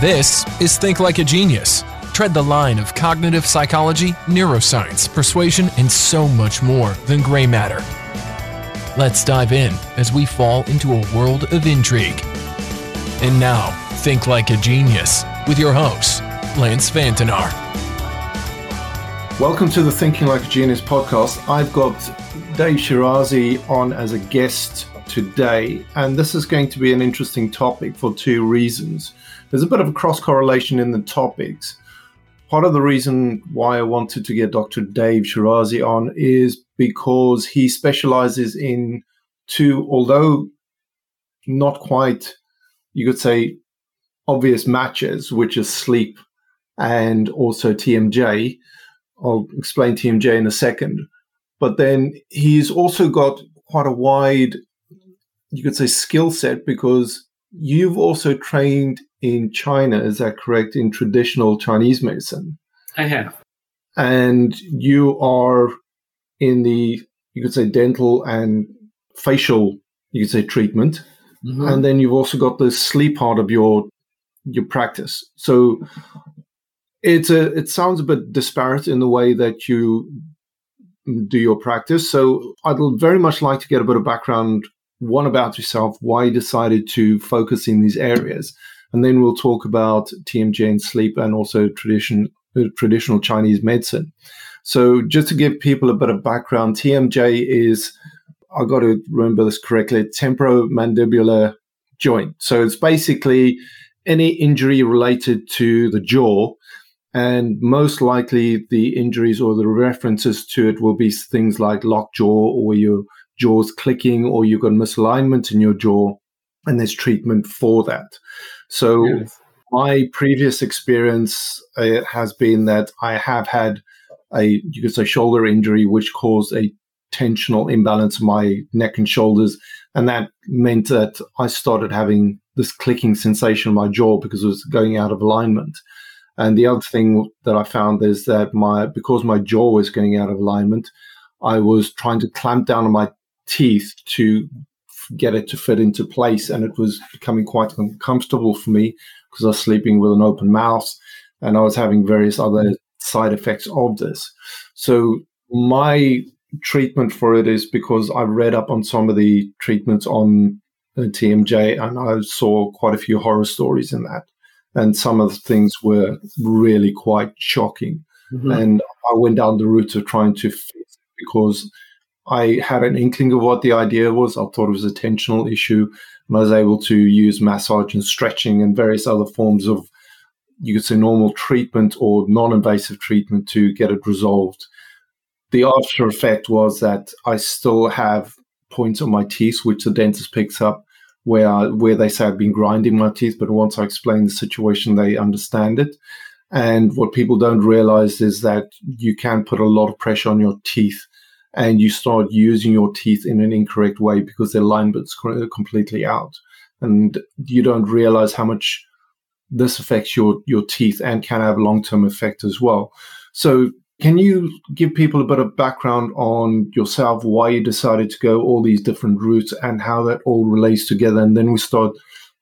This is Think Like a Genius. Tread the line of cognitive psychology, neuroscience, persuasion, and so much more than gray matter. Let's dive in as we fall into a world of intrigue. And now, Think Like a Genius with your host, Lance Vantanar. Welcome to the Thinking Like a Genius podcast. I've got Dave Shirazi on as a guest today, and this is going to be an interesting topic for two reasons. There's a bit of a cross correlation in the topics. Part of the reason why I wanted to get Dr. Dave Shirazi on is because he specializes in two, although not quite, you could say, obvious matches, which is sleep and also TMJ. I'll explain TMJ in a second. But then he's also got quite a wide, you could say, skill set because you've also trained in China, is that correct, in traditional Chinese medicine? I have. And you are in the, you could say, dental and facial, you could say, treatment. Mm-hmm. And then you've also got the sleep part of your your practice. So it's a it sounds a bit disparate in the way that you do your practice. So I'd very much like to get a bit of background one about yourself, why you decided to focus in these areas, and then we'll talk about TMJ and sleep and also tradition, uh, traditional Chinese medicine. So, just to give people a bit of background, TMJ is—I've got to remember this correctly, temporomandibular joint. So, it's basically any injury related to the jaw. And most likely, the injuries or the references to it will be things like lockjaw or your jaw's clicking or you've got misalignment in your jaw, and there's treatment for that. So yes. my previous experience uh, has been that I have had a you could say shoulder injury which caused a tensional imbalance in my neck and shoulders and that meant that I started having this clicking sensation in my jaw because it was going out of alignment. And the other thing that I found is that my because my jaw was going out of alignment, I was trying to clamp down on my teeth to get it to fit into place. And it was becoming quite uncomfortable for me because I was sleeping with an open mouth and I was having various other side effects of this. So my treatment for it is because I read up on some of the treatments on TMJ and I saw quite a few horror stories in that. And some of the things were really quite shocking. Mm-hmm. And I went down the route of trying to fix it because I had an inkling of what the idea was. I thought it was a tensional issue, and I was able to use massage and stretching and various other forms of, you could say, normal treatment or non-invasive treatment to get it resolved. The after effect was that I still have points on my teeth, which the dentist picks up, where where they say I've been grinding my teeth, but once I explain the situation, they understand it. And what people don't realize is that you can put a lot of pressure on your teeth and you start using your teeth in an incorrect way because their alignment's uh, completely out. And you don't realize how much this affects your, your teeth and can have a long term effect as well. So, can you give people a bit of background on yourself, why you decided to go all these different routes and how that all relates together? And then we start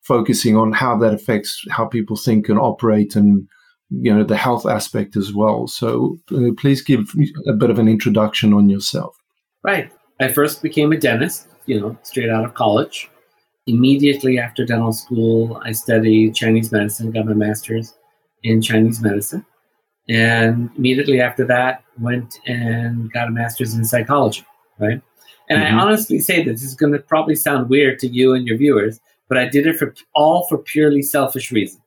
focusing on how that affects how people think and operate and you know the health aspect as well. So uh, please give a bit of an introduction on yourself. Right. I first became a dentist, you know, straight out of college. Immediately after dental school, I studied Chinese medicine, got my master's in Chinese medicine. And immediately after that, went and got a master's in psychology, right? And mm-hmm. I honestly say this, this is going to probably sound weird to you and your viewers, but I did it for all for purely selfish reasons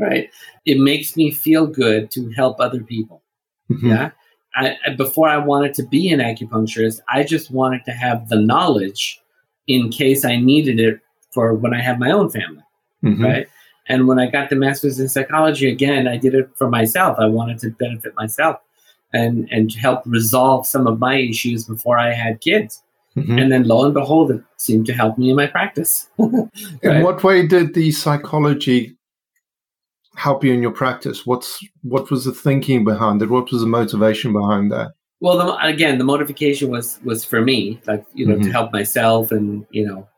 right? It makes me feel good to help other people. Mm-hmm. Yeah. I, before I wanted to be an acupuncturist, I just wanted to have the knowledge in case I needed it for when I have my own family, mm-hmm. right? And when I got the master's in psychology, again, I did it for myself. I wanted to benefit myself and and help resolve some of my issues before I had kids. Mm-hmm. And then lo and behold, it seemed to help me in my practice. right? In what way did the psychology help you in your practice? What's what was the thinking behind it? What was the motivation behind that? Well, the, again, the motivation was was for me, like you know, mm-hmm. to help myself and you know,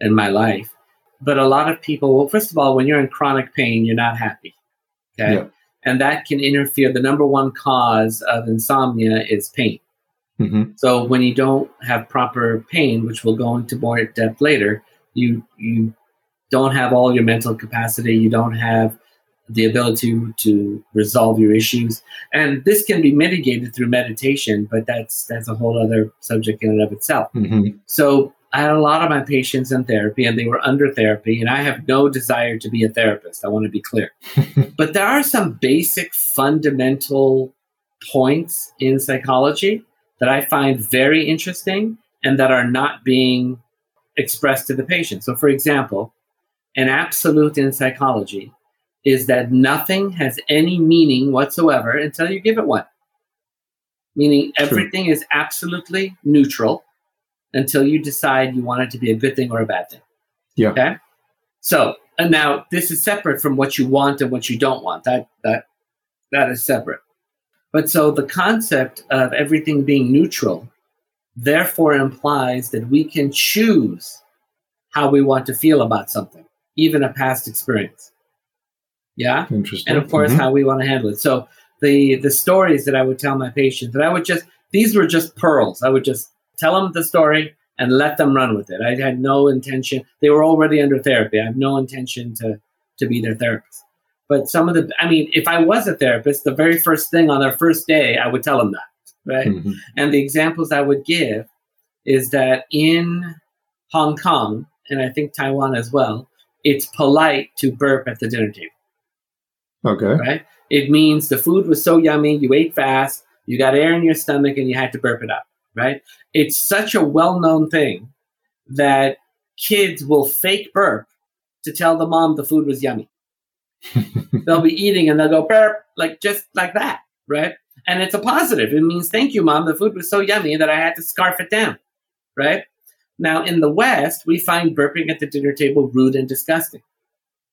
in my life. but a lot of people, well, first of all, when you're in chronic pain, you're not happy. Okay. Yeah. And that can interfere. The number one cause of insomnia is pain. Mm-hmm. So when you don't have proper pain, which we'll go into more depth later, you you don't have all your mental capacity. You don't have the ability to, to resolve your issues, and this can be mitigated through meditation. But that's that's a whole other subject in and of itself. Mm-hmm. So I had a lot of my patients in therapy and they were under therapy, and I have no desire to be a therapist. I want to be clear. but there are some basic fundamental points in psychology that I find very interesting and that are not being expressed to the patient. So, for example, an absolute in psychology is that nothing has any meaning whatsoever until you give it one. Meaning everything True. is absolutely neutral until you decide you want it to be a good thing or a bad thing. Yeah. Okay. So and now this is separate from what you want and what you don't want. That that that is separate. But so the concept of everything being neutral therefore implies that we can choose how we want to feel about something, even a past experience. Yeah. Interesting. And of course, mm-hmm. how we want to handle it. So the the stories that I would tell my patients that I would just these were just pearls. I would just tell them the story and let them run with it. I had no intention. They were already under therapy. I have no intention to to be their therapist. But some of the, I mean, if I was a therapist, the very first thing on their first day, I would tell them that, right? Mm-hmm. And the examples I would give is that in Hong Kong and I think Taiwan as well, it's polite to burp at the dinner table. Okay. Right. It means the food was so yummy, you ate fast, you got air in your stomach, and you had to burp it up. right? It's such a well known thing that kids will fake burp to tell the mom the food was yummy. they'll be eating and they'll go burp, like just like that, right? And it's a positive. It means, thank you, mom. The food was so yummy that I had to scarf it down, right? Now, in the West, we find burping at the dinner table rude and disgusting,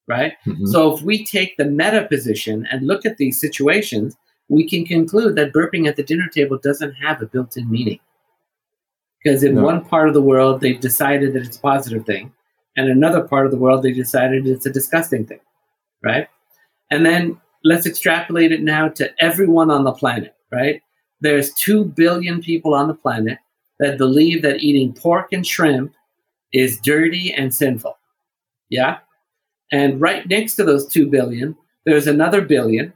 right? Mm-hmm. So if we take the meta position and look at these situations, we can conclude that burping at the dinner table doesn't have a built in meaning. Because in no. one part of the world, they've decided that it's a positive thing. And another part of the world, they decided it's a disgusting thing. Right. And then let's extrapolate it now to everyone on the planet. Right. There's 2 billion people on the planet that believe that eating pork and shrimp is dirty and sinful. Yeah. And right next to those 2 billion, there's another billion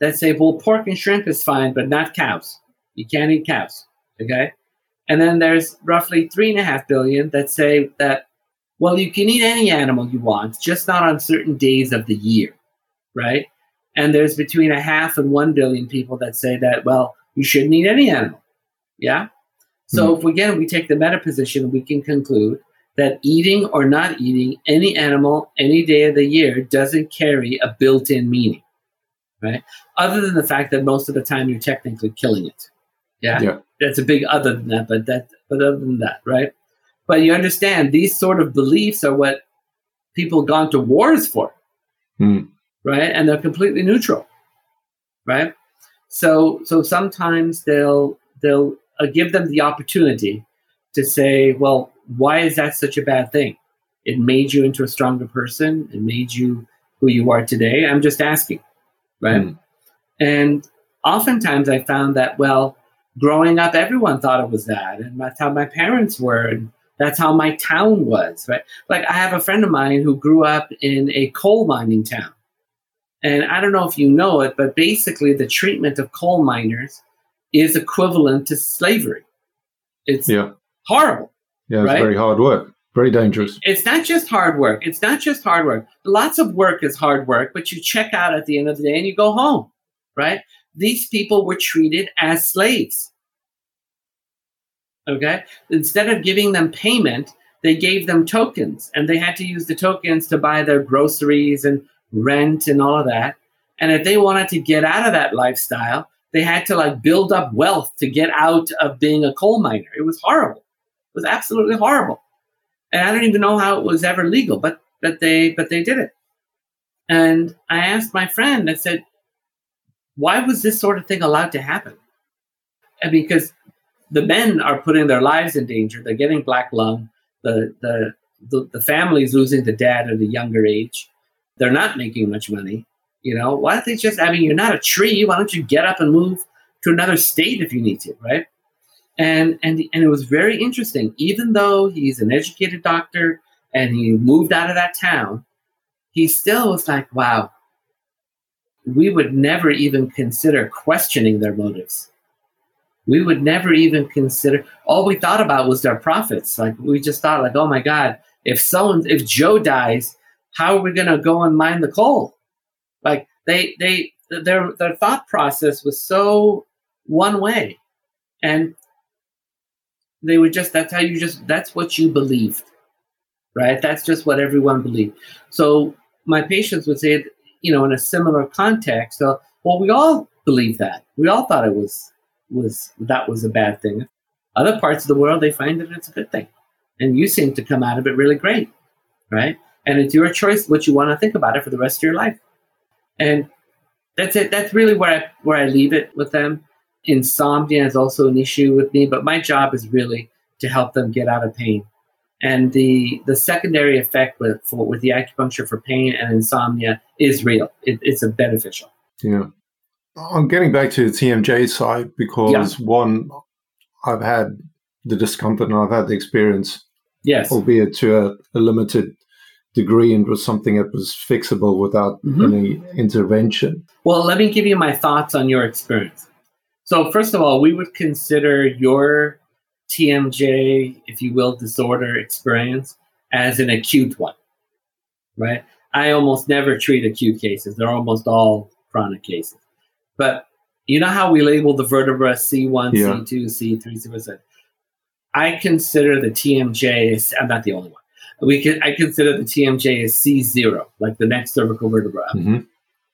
that say, well, pork and shrimp is fine, but not cows. You can't eat cows. Okay. And then there's roughly three and a half billion that say that, well, you can eat any animal you want, just not on certain days of the year, right? And there's between a half and one billion people that say that, well, you shouldn't eat any animal. Yeah. So mm-hmm. if again we take the meta position, we can conclude that eating or not eating any animal any day of the year doesn't carry a built-in meaning, right? Other than the fact that most of the time you're technically killing it. Yeah. yeah that's a big other than that, but that but other than that, right? But you understand these sort of beliefs are what people gone to wars for, mm. right? And they're completely neutral, right? So so sometimes they'll they'll uh, give them the opportunity to say, well, why is that such a bad thing? It made you into a stronger person. It made you who you are today. I'm just asking, right? Mm. And oftentimes I found that well growing up, everyone thought it was that, and that's how my parents were, and that's how my town was. Right? Like I have a friend of mine who grew up in a coal mining town, and I don't know if you know it, but basically the treatment of coal miners is equivalent to slavery. It's yeah. Horrible. Yeah, it's right? very hard work. Very dangerous. It's not just hard work. It's not just hard work. Lots of work is hard work, but you check out at the end of the day and you go home, right? these people were treated as slaves. Okay? Instead of giving them payment, they gave them tokens and they had to use the tokens to buy their groceries and rent and all of that. And if they wanted to get out of that lifestyle, they had to like build up wealth to get out of being a coal miner. It was horrible. Was absolutely horrible. And I don't even know how it was ever legal, but but they but they did it. And I asked my friend, I said, why was this sort of thing allowed to happen? And because the men are putting their lives in danger, they're getting black lung, the the the, the losing the dad at a younger age. They're not making much money. You know, why don't they just, I mean, you're not a tree. Why don't you get up and move to another state if you need to, right? And, and, and it was very interesting. Even though he's an educated doctor and he moved out of that town, he still was like, wow, we would never even consider questioning their motives. We would never even consider, all we thought about was their profits. Like we just thought, like, oh my God, if someone, if Joe dies, how are we going to go and mine the coal? Like they, they, their, their thought process was so one way. And they would just, that's how you just, that's what you believed, right? That's just what everyone believed. So my patients would say, you know, in a similar context, so, well, we all believe that. We all thought it was, was, that was a bad thing. Other parts of the world, they find that it's a good thing. And you seem to come out of it really great, right? And it's your choice what you want to think about it for the rest of your life. And that's it. That's really where I where I leave it with them. Insomnia is also an issue with me, but my job is really to help them get out of pain. And the the secondary effect with for, with the acupuncture for pain and insomnia is real. It, it's a beneficial. Yeah. I'm getting back to the TMJ side because yeah. one, I've had the discomfort and I've had the experience. Yes. Albeit to a, a limited degree and was something that was fixable without mm-hmm. any intervention. Well, let me give you my thoughts on your experience. So, first of all, we would consider your TMJ, if you will, disorder experience as an acute one, right? I almost never treat acute cases. They're almost all chronic cases. But you know how we label the vertebra C1, yeah. C2, C3, C4? I consider the TMJ, is, I'm not the only one we can I consider the TMJ as C0, like the next cervical vertebra. Mm-hmm.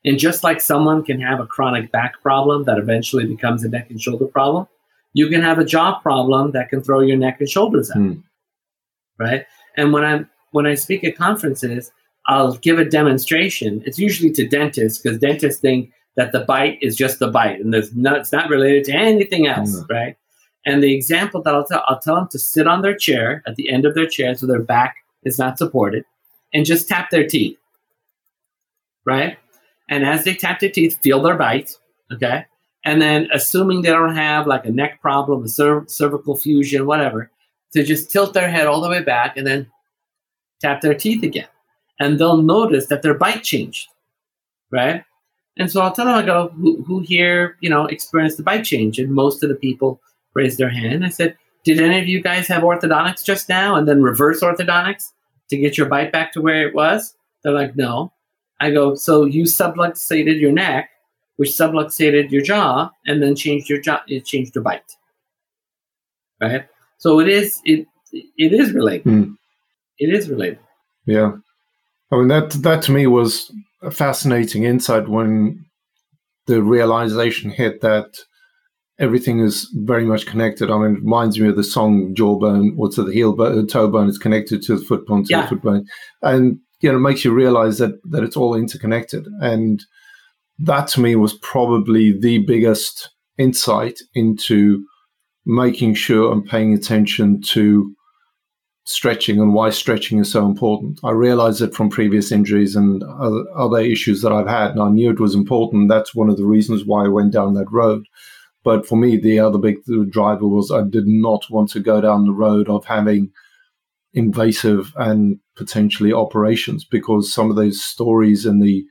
And just like someone can have a chronic back problem that eventually becomes a neck and shoulder problem, you can have a jaw problem that can throw your neck and shoulders out. Mm. Right? And when I'm when I speak at conferences, I'll give a demonstration. It's usually to dentists because dentists think that the bite is just the bite and there's not, it's not related to anything else, mm. right? And the example that I'll tell, I'll tell them to sit on their chair at the end of their chair so their back is not supported, and just tap their teeth. Right? And as they tap their teeth, feel their bite. Okay. And then, assuming they don't have like a neck problem, a cerv- cervical fusion, whatever, to just tilt their head all the way back and then tap their teeth again. And they'll notice that their bite changed. Right? And so I'll tell them, I go, who, who here, you know, experienced the bite change? And most of the people raised their hand. I said, did any of you guys have orthodontics just now and then reverse orthodontics? to get your bite back to where it was? They're like, no. I go, so you subluxated your neck, which subluxated your jaw, and then changed your jaw, it changed your bite. Right? So it is it it is related. Mm. It is related. Yeah. I mean that that to me was a fascinating insight when the realization hit that everything is very much connected. I mean, it reminds me of the song Jawbone, or to the heel bone, toe bone is connected to the foot bone, to yeah. the foot bone. And, you know, it makes you realize that, that it's all interconnected. And that to me was probably the biggest insight into making sure I'm paying attention to stretching and why stretching is so important. I realized it from previous injuries and other issues that I've had, and I knew it was important. That's one of the reasons why I went down that road. But for me, the other big driver was I did not want to go down the road of having invasive and potentially operations because some of those stories and the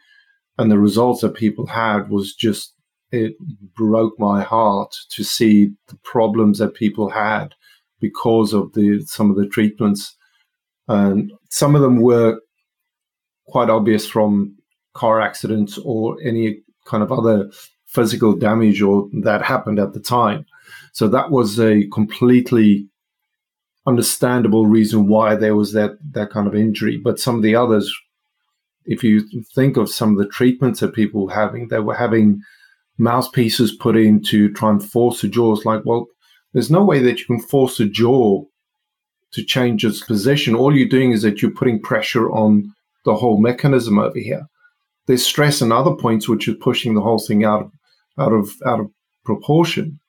and the results that people had was just it broke my heart to see the problems that people had because of the some of the treatments and some of them were quite obvious from car accidents or any kind of other physical damage or that happened at the time. So that was a completely understandable reason why there was that that kind of injury. But some of the others, if you think of some of the treatments that people were having, they were having mouthpieces put in to try and force the jaws. Like, well, there's no way that you can force a jaw to change its position. All you're doing is that you're putting pressure on the whole mechanism over here. There's stress in other points which is pushing the whole thing out of out of out of proportion,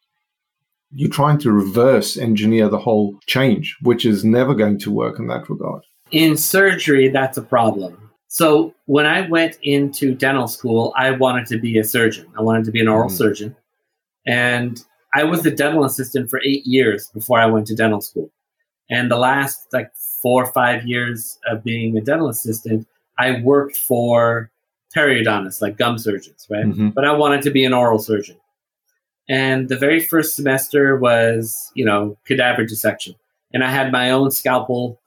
you're trying to reverse engineer the whole change, which is never going to work in that regard. In surgery, that's a problem. So when I went into dental school, I wanted to be a surgeon. I wanted to be an oral mm. surgeon. And I was a dental assistant for eight years before I went to dental school. And the last like four or five years of being a dental assistant, I worked for periodontists, like gum surgeons, right? Mm-hmm. But I wanted to be an oral surgeon. And the very first semester was, you know, cadaver dissection. And I had my own scalpel,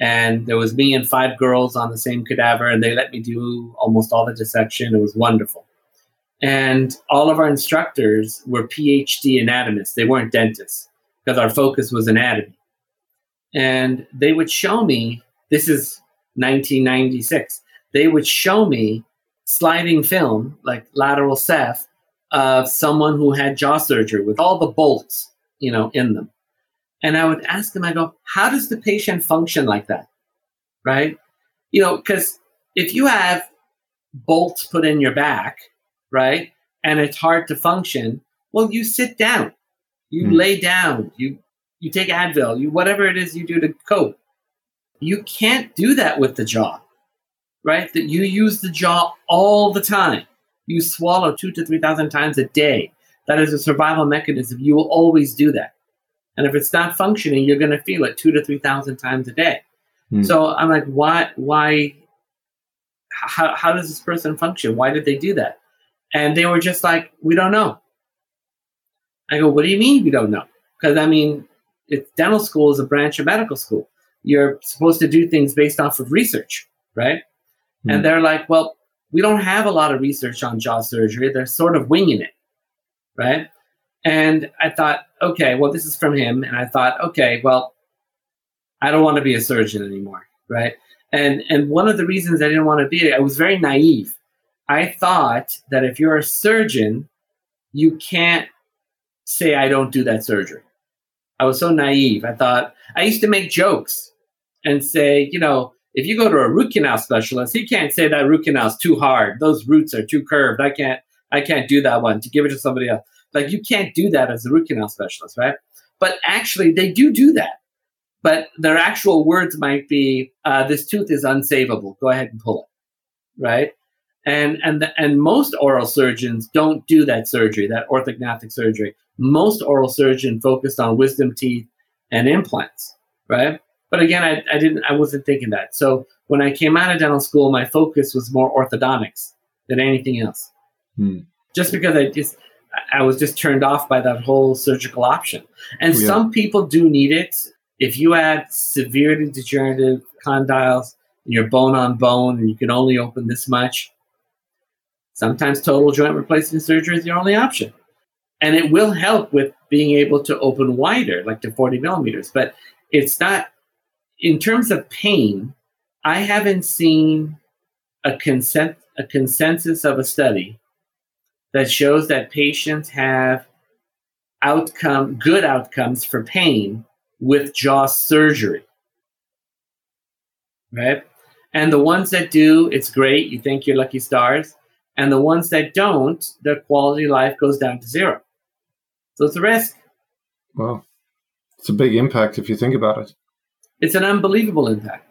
and there was me and five girls on the same cadaver, and they let me do almost all the dissection. It was wonderful. And all of our instructors were PhD anatomists. They weren't dentists because our focus was anatomy. And they would show me this is 1996. They would show me sliding film, like lateral ceph, of someone who had jaw surgery with all the bolts, you know, in them. And I would ask them, I go, how does the patient function like that? Right? You know, because if you have bolts put in your back, right, and it's hard to function, well, you sit down, you mm. lay down, you you take Advil, you whatever it is you do to cope. You can't do that with the jaw, right? That you use the jaw all the time. You swallow two to 3,000 times a day. That is a survival mechanism. You will always do that. And if it's not functioning, you're going to feel it two to 3,000 times a day. Hmm. So I'm like, why, why, how, how does this person function? Why did they do that? And they were just like, we don't know. I go, what do you mean we don't know? Because I mean, it's dental school is a branch of medical school. You're supposed to do things based off of research, right? Hmm. And they're like, well, we don't have a lot of research on jaw surgery. They're sort of winging it, right? And I thought, okay, well, this is from him. And I thought, okay, well, I don't want to be a surgeon anymore, right? And and one of the reasons I didn't want to be, I was very naive. I thought that if you're a surgeon, you can't say I don't do that surgery. I was so naive. I thought I used to make jokes and say, you know, if you go to a root canal specialist, he can't say that root canal is too hard. Those roots are too curved. I can't, I can't do that one. To give it to somebody else, like you can't do that as a root canal specialist, right? But actually, they do do that. But their actual words might be, uh, "This tooth is unsavable. Go ahead and pull it," right? And and the, and most oral surgeons don't do that surgery, that orthognathic surgery. Most oral surgeon focused on wisdom teeth and implants, right? But again, I, I didn't, I wasn't thinking that. So when I came out of dental school, my focus was more orthodontics than anything else. Hmm. Just because I just, I was just turned off by that whole surgical option. And yeah. some people do need it. If you had severely degenerative condyles and you're bone on bone and you can only open this much, sometimes total joint replacement surgery is the only option. And it will help with being able to open wider, like to 40 millimeters. But it's not in terms of pain, I haven't seen a consent a consensus of a study that shows that patients have outcome good outcomes for pain with jaw surgery. Right? And the ones that do, it's great. You think you're lucky stars. And the ones that don't, their quality of life goes down to zero. So it's a risk. Well, It's a big impact if you think about it it's an unbelievable impact.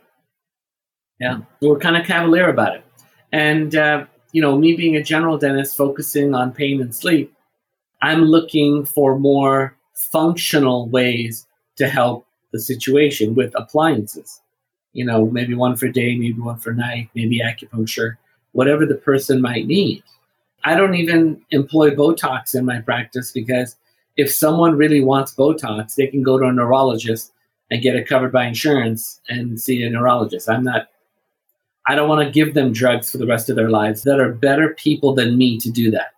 Yeah, we're kind of cavalier about it. And, uh, you know, me being a general dentist focusing on pain and sleep, I'm looking for more functional ways to help the situation with appliances. You know, maybe one for day, maybe one for night, maybe acupuncture, whatever the person might need. I don't even employ Botox in my practice because if someone really wants Botox, they can go to a neurologist and get it covered by insurance and see a neurologist. I'm not, I don't want to give them drugs for the rest of their lives that are better people than me to do that.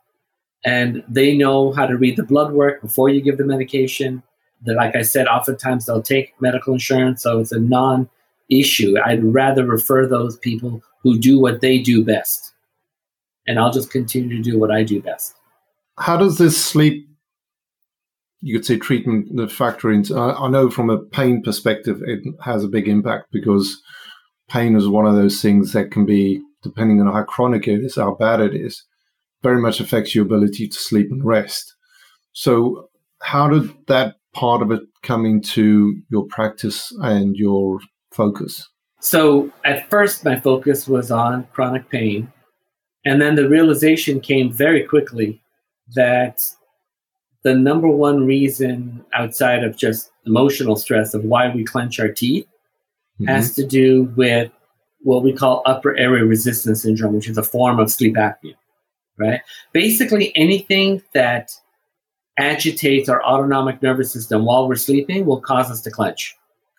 And they know how to read the blood work before you give the medication. That, like I said, oftentimes they'll take medical insurance, so it's a non issue. I'd rather refer those people who do what they do best. And I'll just continue to do what I do best. How does this sleep you could say treatment the factor into I, I, know from a pain perspective it has a big impact because pain is one of those things that can be depending on how chronic it is how bad it is very much affects your ability to sleep and rest. So how did that part of it come into your practice and your focus? So at first, my focus was on chronic pain. And then the realization came very quickly that the number one reason outside of just emotional stress of why we clench our teeth mm-hmm. has to do with what we call upper airway resistance syndrome, which is a form of sleep apnea, right? Basically, anything that agitates our autonomic nervous system while we're sleeping will cause us to clench.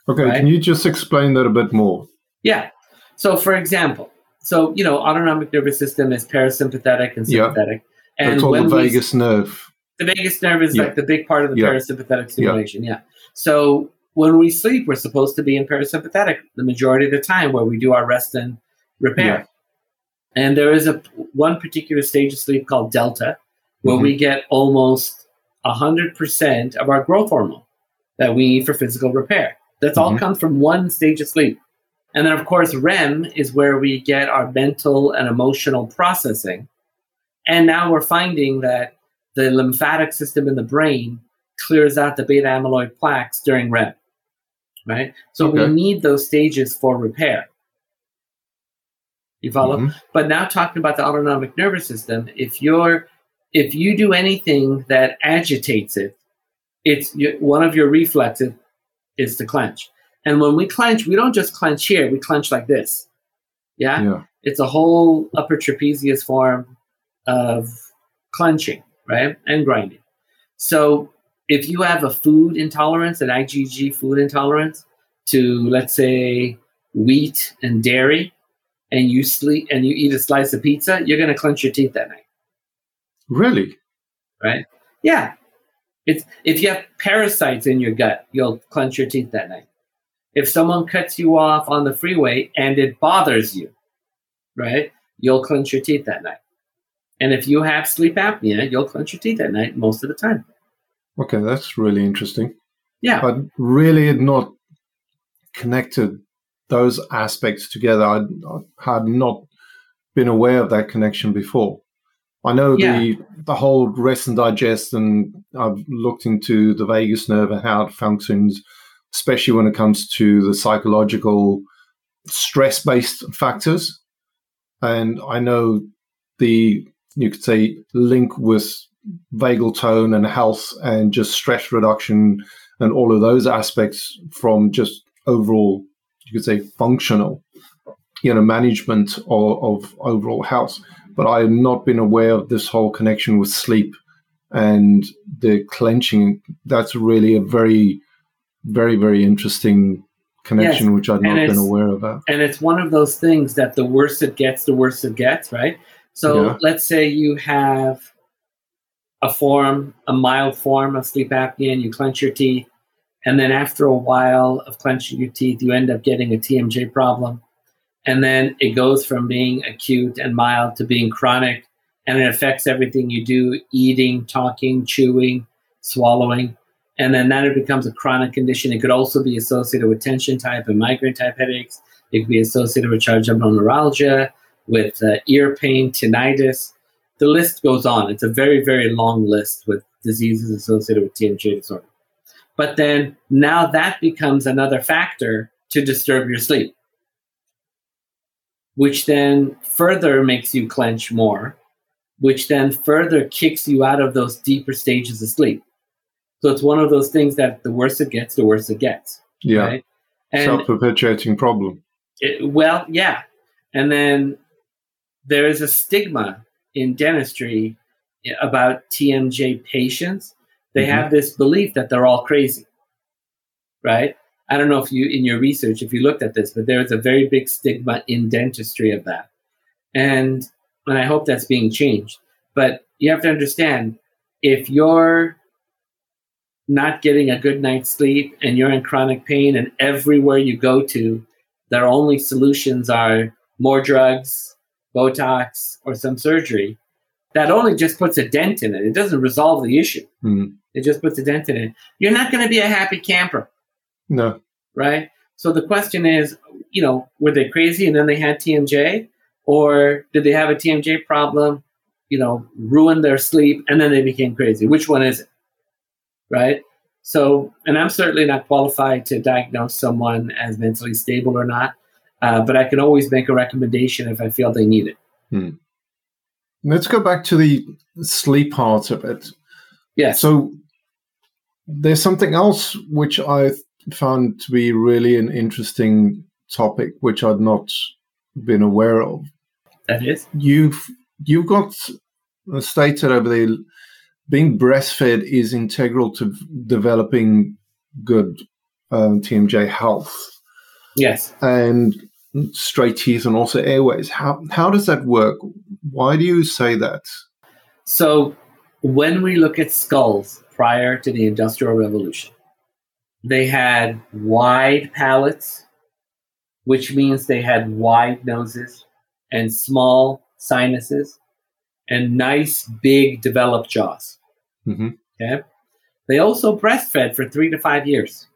Okay, right? can you just explain that a bit more? Yeah. So, for example, so you know, autonomic nervous system is parasympathetic and sympathetic, yeah. and when the vagus we, nerve. The vagus nerve is yeah. like the big part of the yeah. parasympathetic stimulation. Yeah. So when we sleep, we're supposed to be in parasympathetic the majority of the time, where we do our rest and repair. And there is a one particular stage of sleep called delta, where mm-hmm. we get almost 100% of our growth hormone that we need for physical repair. That's mm-hmm. all comes from one stage of sleep. And then, of course, REM is where we get our mental and emotional processing. And now we're finding that the lymphatic system in the brain clears out the beta amyloid plaques during REM, right? So okay. we need those stages for repair. You follow? Mm-hmm. But now talking about the autonomic nervous system, if you're if you do anything that agitates it, it's one of your reflexes is to clench. And when we clench, we don't just clench here, we clench like this. Yeah? yeah. It's a whole upper trapezius form of clenching, right? And grinding. So if you have a food intolerance, an IgG food intolerance to, let's say, wheat and dairy, and you sleep and you eat a slice of pizza, you're going to clench your teeth that night. Really? Right? Yeah. It's if you have parasites in your gut, you'll clench your teeth that night. If someone cuts you off on the freeway and it bothers you, right? You'll clench your teeth that night. And if you have sleep apnea, you'll clench your teeth at night most of the time. Okay, that's really interesting. Yeah. But really had not connected those aspects together. I, I had not been aware of that connection before. I know yeah. the the whole rest and digest, and I've looked into the vagus nerve and how it functions, especially when it comes to the psychological stress based factors. And I know the you could say link with vagal tone and health and just stress reduction and all of those aspects from just overall you could say functional you know management of, of overall health but I have not been aware of this whole connection with sleep and the clenching. That's really a very, very, very interesting connection, yes. which I've not been aware of. That. And it's one of those things that the worse it gets, the worse it gets, right? So yeah. let's say you have a form, a mild form of sleep apnea, and you clench your teeth. And then after a while of clenching your teeth, you end up getting a TMJ problem and then it goes from being acute and mild to being chronic and it affects everything you do eating talking chewing swallowing and then that it becomes a chronic condition it could also be associated with tension type and migraine type headaches it could be associated with trigeminal neuralgia with uh, ear pain tinnitus the list goes on it's a very very long list with diseases associated with tmj disorder but then now that becomes another factor to disturb your sleep which then further makes you clench more, which then further kicks you out of those deeper stages of sleep. So it's one of those things that the worse it gets, the worse it gets. Yeah. Right? Self perpetuating problem. It, well, yeah. And then there is a stigma in dentistry about TMJ patients. They mm-hmm. have this belief that they're all crazy, right? I don't know if you, in your research, if you looked at this, but there is a very big stigma in dentistry of that. And, and I hope that's being changed. But you have to understand if you're not getting a good night's sleep and you're in chronic pain, and everywhere you go to, their only solutions are more drugs, Botox, or some surgery, that only just puts a dent in it. It doesn't resolve the issue. Mm. It just puts a dent in it. You're not going to be a happy camper. No. Right? So the question is, you know, were they crazy and then they had TMJ? Or did they have a TMJ problem, you know, ruin their sleep and then they became crazy? Which one is it? Right? So, and I'm certainly not qualified to diagnose someone as mentally stable or not. Uh, but I can always make a recommendation if I feel they need it. Hmm. Let's go back to the sleep part of it. Yeah. So there's something else which I found to be really an interesting topic, which I'd not been aware of. That is, you've you've got stated over there being breastfed is integral to developing good um, TMJ health. Yes, and straight teeth and also airways. How how does that work? Why do you say that? So when we look at skulls prior to the Industrial Revolution, they had wide palates, which means they had wide noses and small sinuses and nice, big, developed jaws. Mm-hmm. Okay. They also breastfed for three to five years.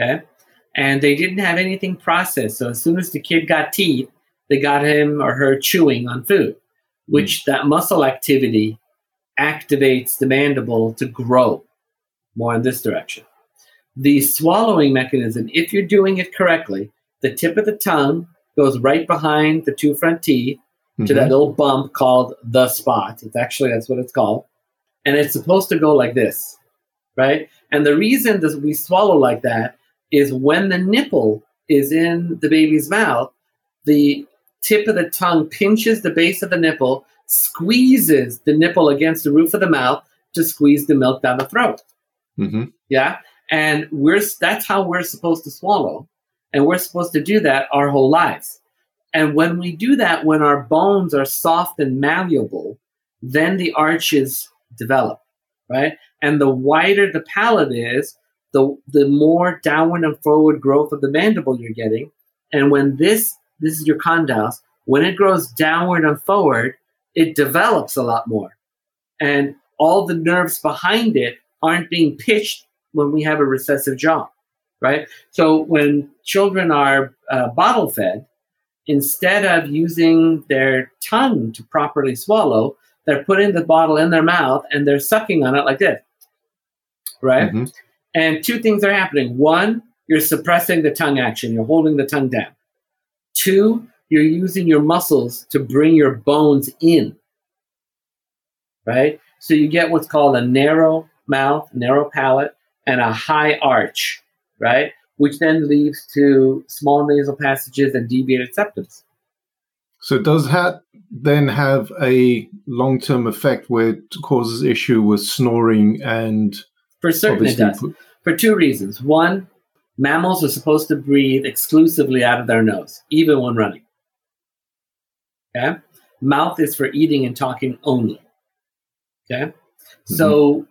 Okay. And they didn't have anything processed. So as soon as the kid got teeth, they got him or her chewing on food, which mm. that muscle activity activates the mandible to grow more in this direction. The swallowing mechanism, if you're doing it correctly, the tip of the tongue goes right behind the two front teeth mm-hmm. to that little bump called the spot. It's actually that's what it's called. And it's supposed to go like this, right? And the reason that we swallow like that is when the nipple is in the baby's mouth, the tip of the tongue pinches the base of the nipple, squeezes the nipple against the roof of the mouth to squeeze the milk down the throat. Mm-hmm. Yeah, and we're that's how we're supposed to swallow, and we're supposed to do that our whole lives. And when we do that, when our bones are soft and malleable, then the arches develop, right? And the wider the palate is, the the more downward and forward growth of the mandible you're getting. And when this this is your condyles, when it grows downward and forward, it develops a lot more. And all the nerves behind it aren't being pitched when we have a recessive jaw, right? So when children are uh, bottle fed, instead of using their tongue to properly swallow, they're putting the bottle in their mouth and they're sucking on it like this, right? Mm-hmm. And two things are happening. One, you're suppressing the tongue action, you're holding the tongue down. Two, you're using your muscles to bring your bones in, right? So you get what's called a narrow mouth, narrow palate, and a high arch, right? Which then leads to small nasal passages and deviated septums. So does that then have a long-term effect where it causes issue with snoring and for certain it does. For two reasons. One, mammals are supposed to breathe exclusively out of their nose, even when running. Okay? Mouth is for eating and talking only. Okay? Mm-hmm. So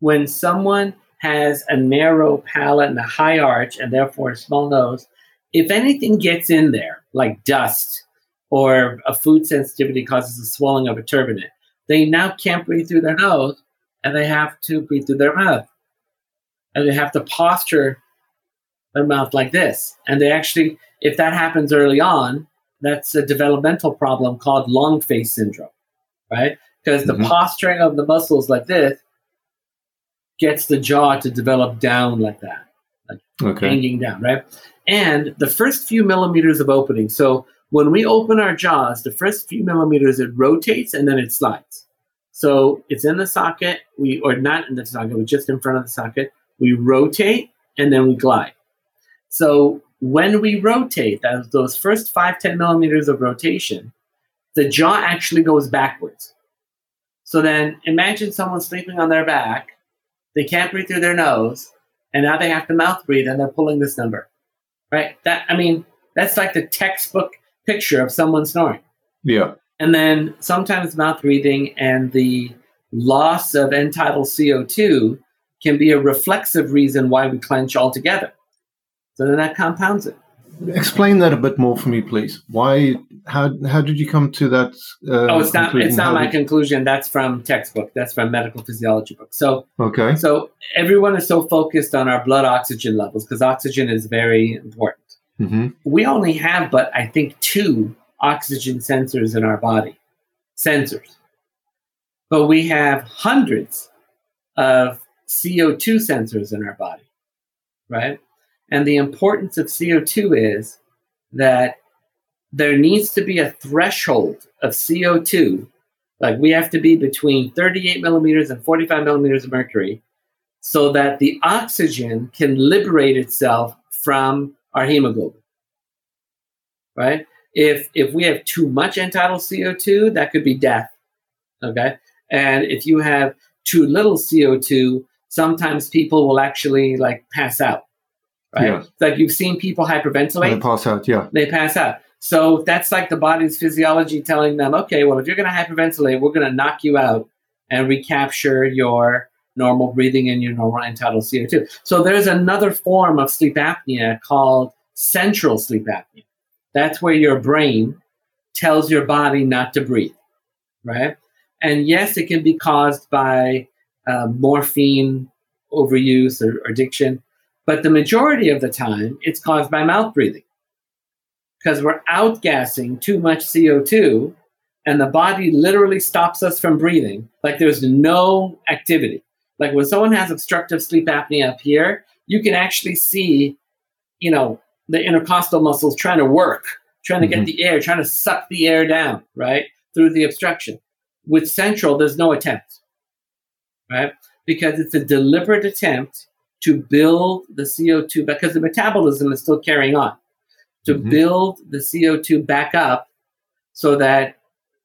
when someone has a narrow palate and a high arch and therefore a small nose, if anything gets in there, like dust or a food sensitivity causes a swelling of a turbinate, they now can't breathe through their nose and they have to breathe through their mouth. And they have to posture their mouth like this. And they actually, if that happens early on, that's a developmental problem called long face syndrome, right? Because the mm-hmm. posturing of the muscles like this gets the jaw to develop down like that, like okay. hanging down, right? And the first few millimeters of opening. So when we open our jaws, the first few millimeters it rotates and then it slides. So it's in the socket, we or not in the socket, but just in front of the socket. We rotate and then we glide. So when we rotate, that, those first five, 10 millimeters of rotation, the jaw actually goes backwards. So then imagine someone sleeping on their back, they can't breathe through their nose, and now they have to mouth breathe and they're pulling this number. Right? That I mean, that's like the textbook picture of someone snoring. Yeah. And then sometimes mouth breathing and the loss of end tidal CO2 can be a reflexive reason why we clench altogether. So then that compounds it. Explain that a bit more for me, please. Why? How? How did you come to that? Uh, oh, it's not. It's not my conclusion. That's from textbook. That's from medical physiology book. So okay. So everyone is so focused on our blood oxygen levels because oxygen is very important. Mm-hmm. We only have, but I think two oxygen sensors in our body, sensors. But we have hundreds of CO2 sensors in our body, right? And the importance of CO2 is that there needs to be a threshold of CO2. Like we have to be between 38 millimeters and 45 millimeters of mercury so that the oxygen can liberate itself from our hemoglobin. Right? If if we have too much end-tidal CO2, that could be death. Okay? And if you have too little CO2, sometimes people will actually like pass out. Right? Yeah. Like you've seen people hyperventilate. They pass out, yeah. They pass out. So that's like the body's physiology telling them, okay, well, if you're going to hyperventilate, we're going to knock you out and recapture your normal breathing and your normal end-tidal CO2. So there's another form of sleep apnea called central sleep apnea. That's where your brain tells your body not to breathe, right? And yes, it can be caused by uh, morphine overuse or, or addiction, but the majority of the time, it's caused by mouth breathing because we're outgassing too much CO2 and the body literally stops us from breathing. Like there's no activity. Like when someone has obstructive sleep apnea up here, you can actually see, you know, the intercostal muscles trying to work, trying to mm-hmm. get the air, trying to suck the air down, right? Through the obstruction. With central, there's no attempt, right? Because it's a deliberate attempt to build the CO2 because the metabolism is still carrying on to mm-hmm. build the CO2 back up so that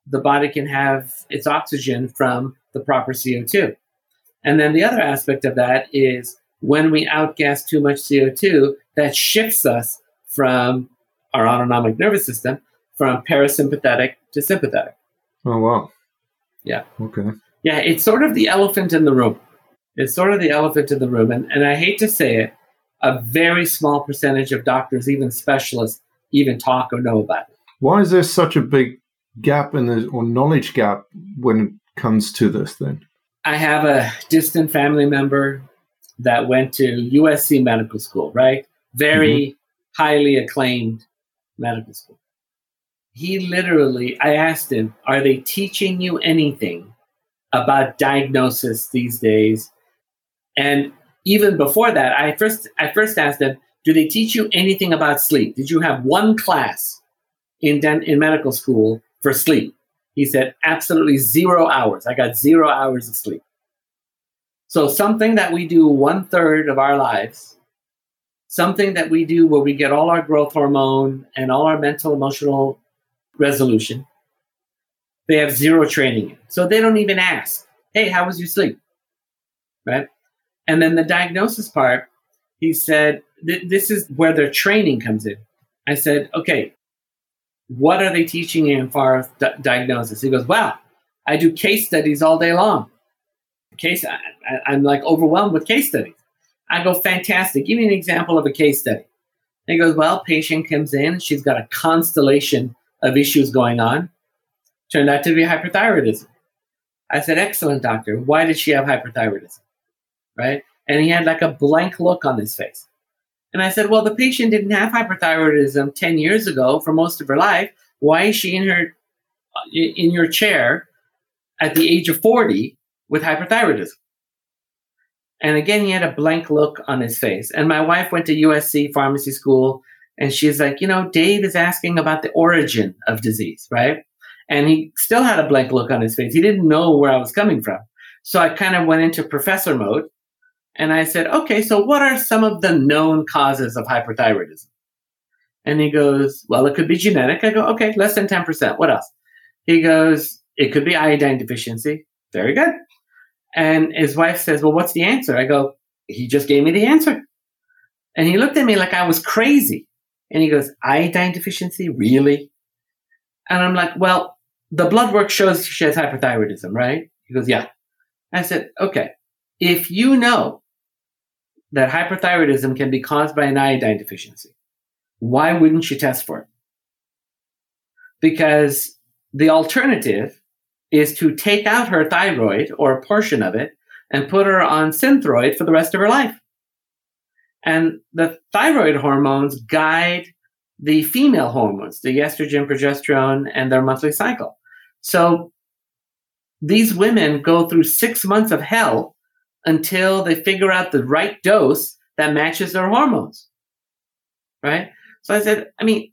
the body can have its oxygen from the proper CO2. And then the other aspect of that is when we outgas too much CO2, that shifts us from our autonomic nervous system from parasympathetic to sympathetic. Oh, wow. Yeah. Okay. Yeah, it's sort of the elephant in the room. It's sort of the elephant in the room. And, and I hate to say it, a very small percentage of doctors, even specialists, even talk or know about it. Why is there such a big gap in the or knowledge gap when it comes to this then? I have a distant family member that went to USC medical school, right? Very mm-hmm. highly acclaimed medical school. He literally, I asked him, Are they teaching you anything about diagnosis these days? And even before that, I first I first asked them, do they teach you anything about sleep? Did you have one class in den- in medical school for sleep? He said absolutely zero hours. I got zero hours of sleep. So something that we do one third of our lives, something that we do where we get all our growth hormone and all our mental emotional resolution, they have zero training in. So they don't even ask, hey, how was your sleep? Right? And then the diagnosis part, he said, this is where their training comes in. I said, okay, what are they teaching you as far as di- diagnosis? He goes, wow, I do case studies all day long. Case, I, I'm like overwhelmed with case studies. I go, fantastic. Give me an example of a case study. And he goes, well, patient comes in, she's got a constellation of issues going on. Turned out to be hyperthyroidism. I said, excellent, doctor. Why did she have hyperthyroidism? right? And he had like a blank look on his face. And I said, Well, the patient didn't have hyperthyroidism 10 years ago for most of her life. Why is she in her uh, in your chair at the age of 40 with hyperthyroidism? And again, he had a blank look on his face. And my wife went to USC pharmacy school, and she's like, You know, Dave is asking about the origin of disease, right? And he still had a blank look on his face. He didn't know where I was coming from. So I kind of went into professor mode and I said, okay, so what are some of the known causes of hyperthyroidism? And he goes, well, it could be genetic. I go, okay, less than 10%. What else? He goes, it could be iodine deficiency. Very good. And his wife says, well, what's the answer? I go, he just gave me the answer. And he looked at me like I was crazy. And he goes, iodine deficiency? Really? And I'm like, well, the blood work shows she has hyperthyroidism, right? He goes, yeah. I said, okay, if you know that hyperthyroidism can be caused by an iodine deficiency. Why wouldn't you test for it? Because the alternative is to take out her thyroid or a portion of it and put her on synthroid for the rest of her life. And the thyroid hormones guide the female hormones, the estrogen, progesterone, and their monthly cycle. So these women go through six months of hell until they figure out the right dose that matches their hormones. right? So I said, I mean,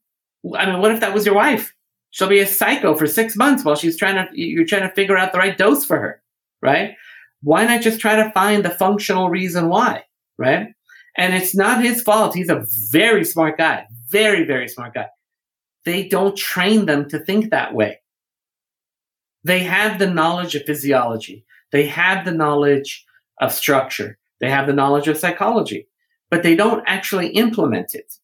I mean, what if that was your wife? She'll be a psycho for six months while she's trying to, you're trying to figure out the right dose for her, right? Why not just try to find the functional reason why, right? And it's not his fault. He's a very smart guy, very, very smart guy. They don't train them to think that way. They have the knowledge of physiology. They have the knowledge of structure. They have the knowledge of psychology, but they don't actually implement it.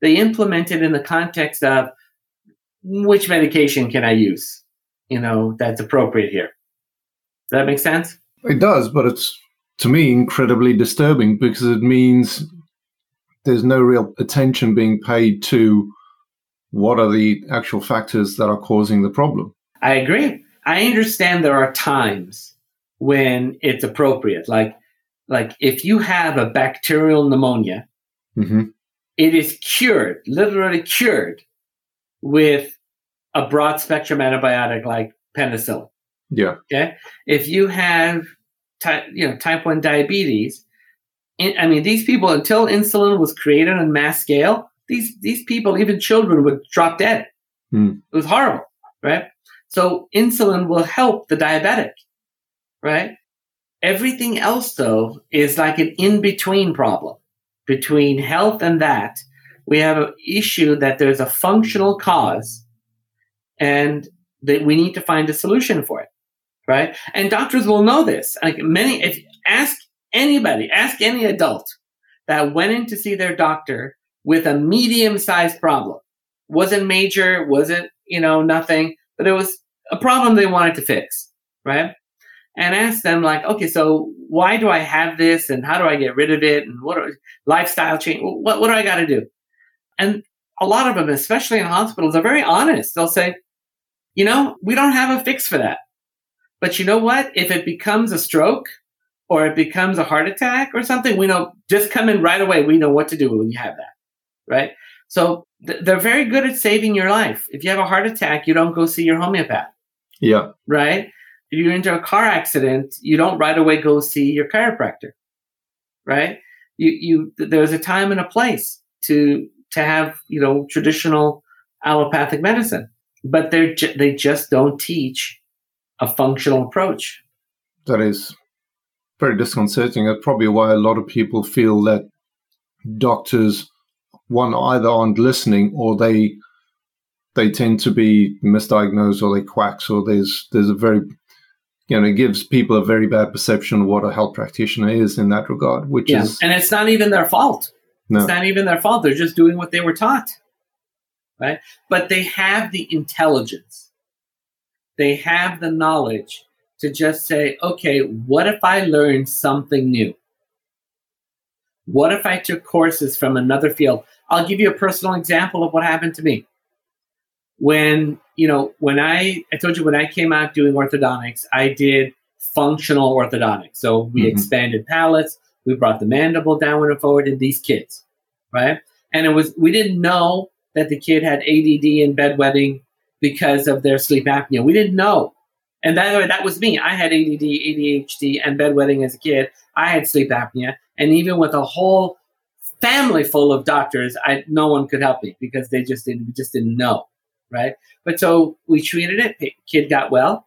They implement it in the context of which medication can I use? You know, that's appropriate here. Does that make sense? It does, but it's to me incredibly disturbing because it means there's no real attention being paid to what are the actual factors that are causing the problem. I agree. I understand there are times when it's appropriate. Like, like if you have a bacterial pneumonia, mm-hmm. it is cured, literally cured, with a broad spectrum antibiotic like penicillin. Yeah. Okay. If you have type, you know, type one diabetes, I mean, these people until insulin was created on mass scale, these these people, even children, would drop dead. Mm. It was horrible, right? So insulin will help the diabetic, right? Everything else, though, is like an in between problem between health and that. We have an issue that there's a functional cause and that we need to find a solution for it, right? And doctors will know this. Like many, if ask anybody, ask any adult that went in to see their doctor with a medium sized problem. Wasn't major, wasn't, you know, nothing, but it was a problem they wanted to fix, right? And ask them like, okay, so why do I have this and how do I get rid of it and what are lifestyle change? What, what do I got to do? And a lot of them, especially in hospitals, are very honest. They'll say, you know, we don't have a fix for that. But you know what? If it becomes a stroke or it becomes a heart attack or something, we know just come in right away. We know what to do when you have that. Right. So th- they're very good at saving your life. If you have a heart attack, you don't go see your homeopath. Yeah. Right. If you're into a car accident, you don't right away go see your chiropractor. Right. You, you, there's a time and a place to, to have, you know, traditional allopathic medicine, but they're, ju- they just don't teach a functional approach. That is very disconcerting. That's probably why a lot of people feel that doctors, one, either aren't listening or they they tend to be misdiagnosed or they quacks or there's there's a very you know it gives people a very bad perception of what a health practitioner is in that regard which yeah. is and it's not even their fault no. it's not even their fault they're just doing what they were taught right but they have the intelligence they have the knowledge to just say okay what if i learned something new what if i took courses from another field i'll give you a personal example of what happened to me when you know when I I told you when I came out doing orthodontics, I did functional orthodontics. So we mm-hmm. expanded palates, we brought the mandible downward and forward in these kids, right? And it was we didn't know that the kid had ADD and bedwetting because of their sleep apnea. We didn't know. And by the way, that was me. I had ADD, ADHD, and bedwetting as a kid. I had sleep apnea, and even with a whole family full of doctors, I no one could help me because they just didn't just didn't know right? But so we treated it. Kid got well,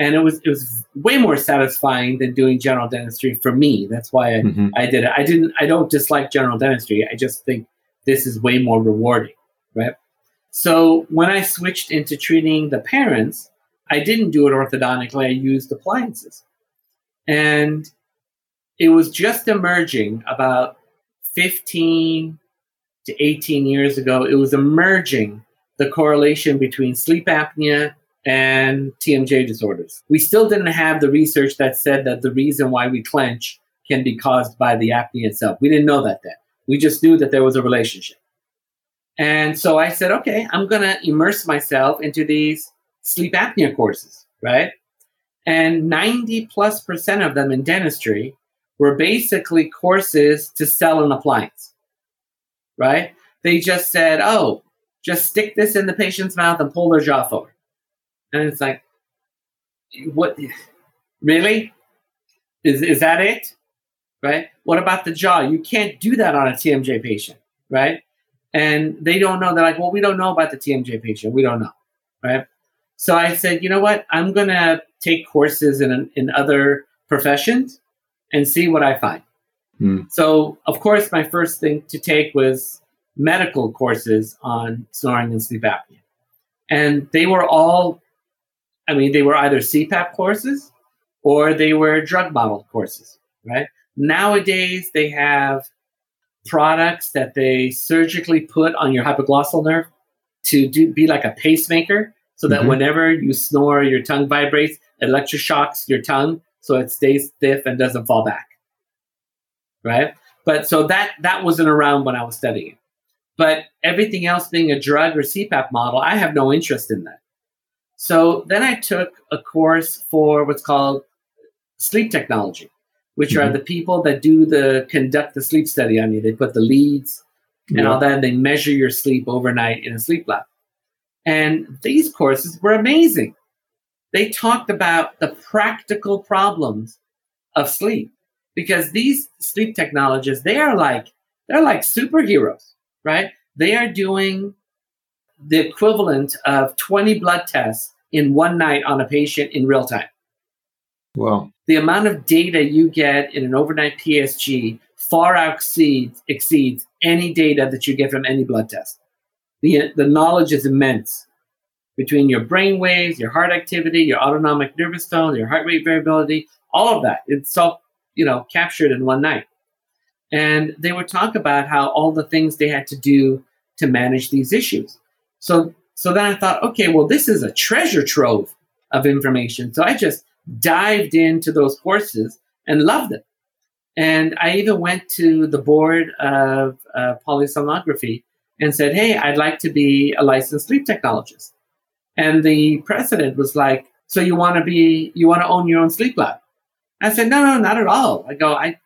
and it was it was way more satisfying than doing general dentistry for me. That's why I, mm-hmm. I did it. I didn't. I don't dislike general dentistry. I just think this is way more rewarding, right? So when I switched into treating the parents, I didn't do it orthodontically. I used appliances, and it was just emerging about 15 to 18 years ago. It was emerging the correlation between sleep apnea and TMJ disorders. We still didn't have the research that said that the reason why we clench can be caused by the apnea itself. We didn't know that then. We just knew that there was a relationship. And so I said, okay, I'm going to immerse myself into these sleep apnea courses, right? And 90 plus percent of them in dentistry were basically courses to sell an appliance, right? They just said, oh, just stick this in the patient's mouth and pull their jaw forward. And it's like, what? Really? Is, is that it? Right? What about the jaw? You can't do that on a TMJ patient, right? And they don't know. They're like, well, we don't know about the TMJ patient. We don't know, right? So I said, you know what? I'm gonna take courses in in other professions and see what I find. Hmm. So of course, my first thing to take was medical courses on snoring and sleep apnea, and they were all, I mean, they were either CPAP courses or they were drug model courses, right? Nowadays, they have products that they surgically put on your hypoglossal nerve to do, be like a pacemaker so that mm-hmm. whenever you snore, your tongue vibrates, it electroshocks your tongue so it stays stiff and doesn't fall back. Right? But so that that wasn't around when I was studying. But everything else being a drug or CPAP model, I have no interest in that. So then I took a course for what's called sleep technology which mm-hmm. are the people that do the conduct the sleep study on you. They put the leads and yeah. all that, and they measure your sleep overnight in a sleep lab. And these courses were amazing. They talked about the practical problems of sleep because these sleep technologists, they are like they're like superheroes, right? They are doing the equivalent of 20 blood tests in one night on a patient in real time. Wow. The amount of data you get in an overnight PSG far exceeds, exceeds any data that you get from any blood test. The, the knowledge is immense between your brain waves, your heart activity, your autonomic nervous tone, your heart rate variability, all of that. It's all, you know, captured in one night. And they would talk about how all the things they had to do to manage these issues. So so then I thought, okay, well, this is a treasure trove of information. So I just dived into those courses and loved it. And I even went to the board of uh, polysomnography and said, Hey, I'd like to be a licensed sleep technologist. And the president was like, So you want to be, you want to own your own sleep lab? I said, No, no, not at all. I go, I,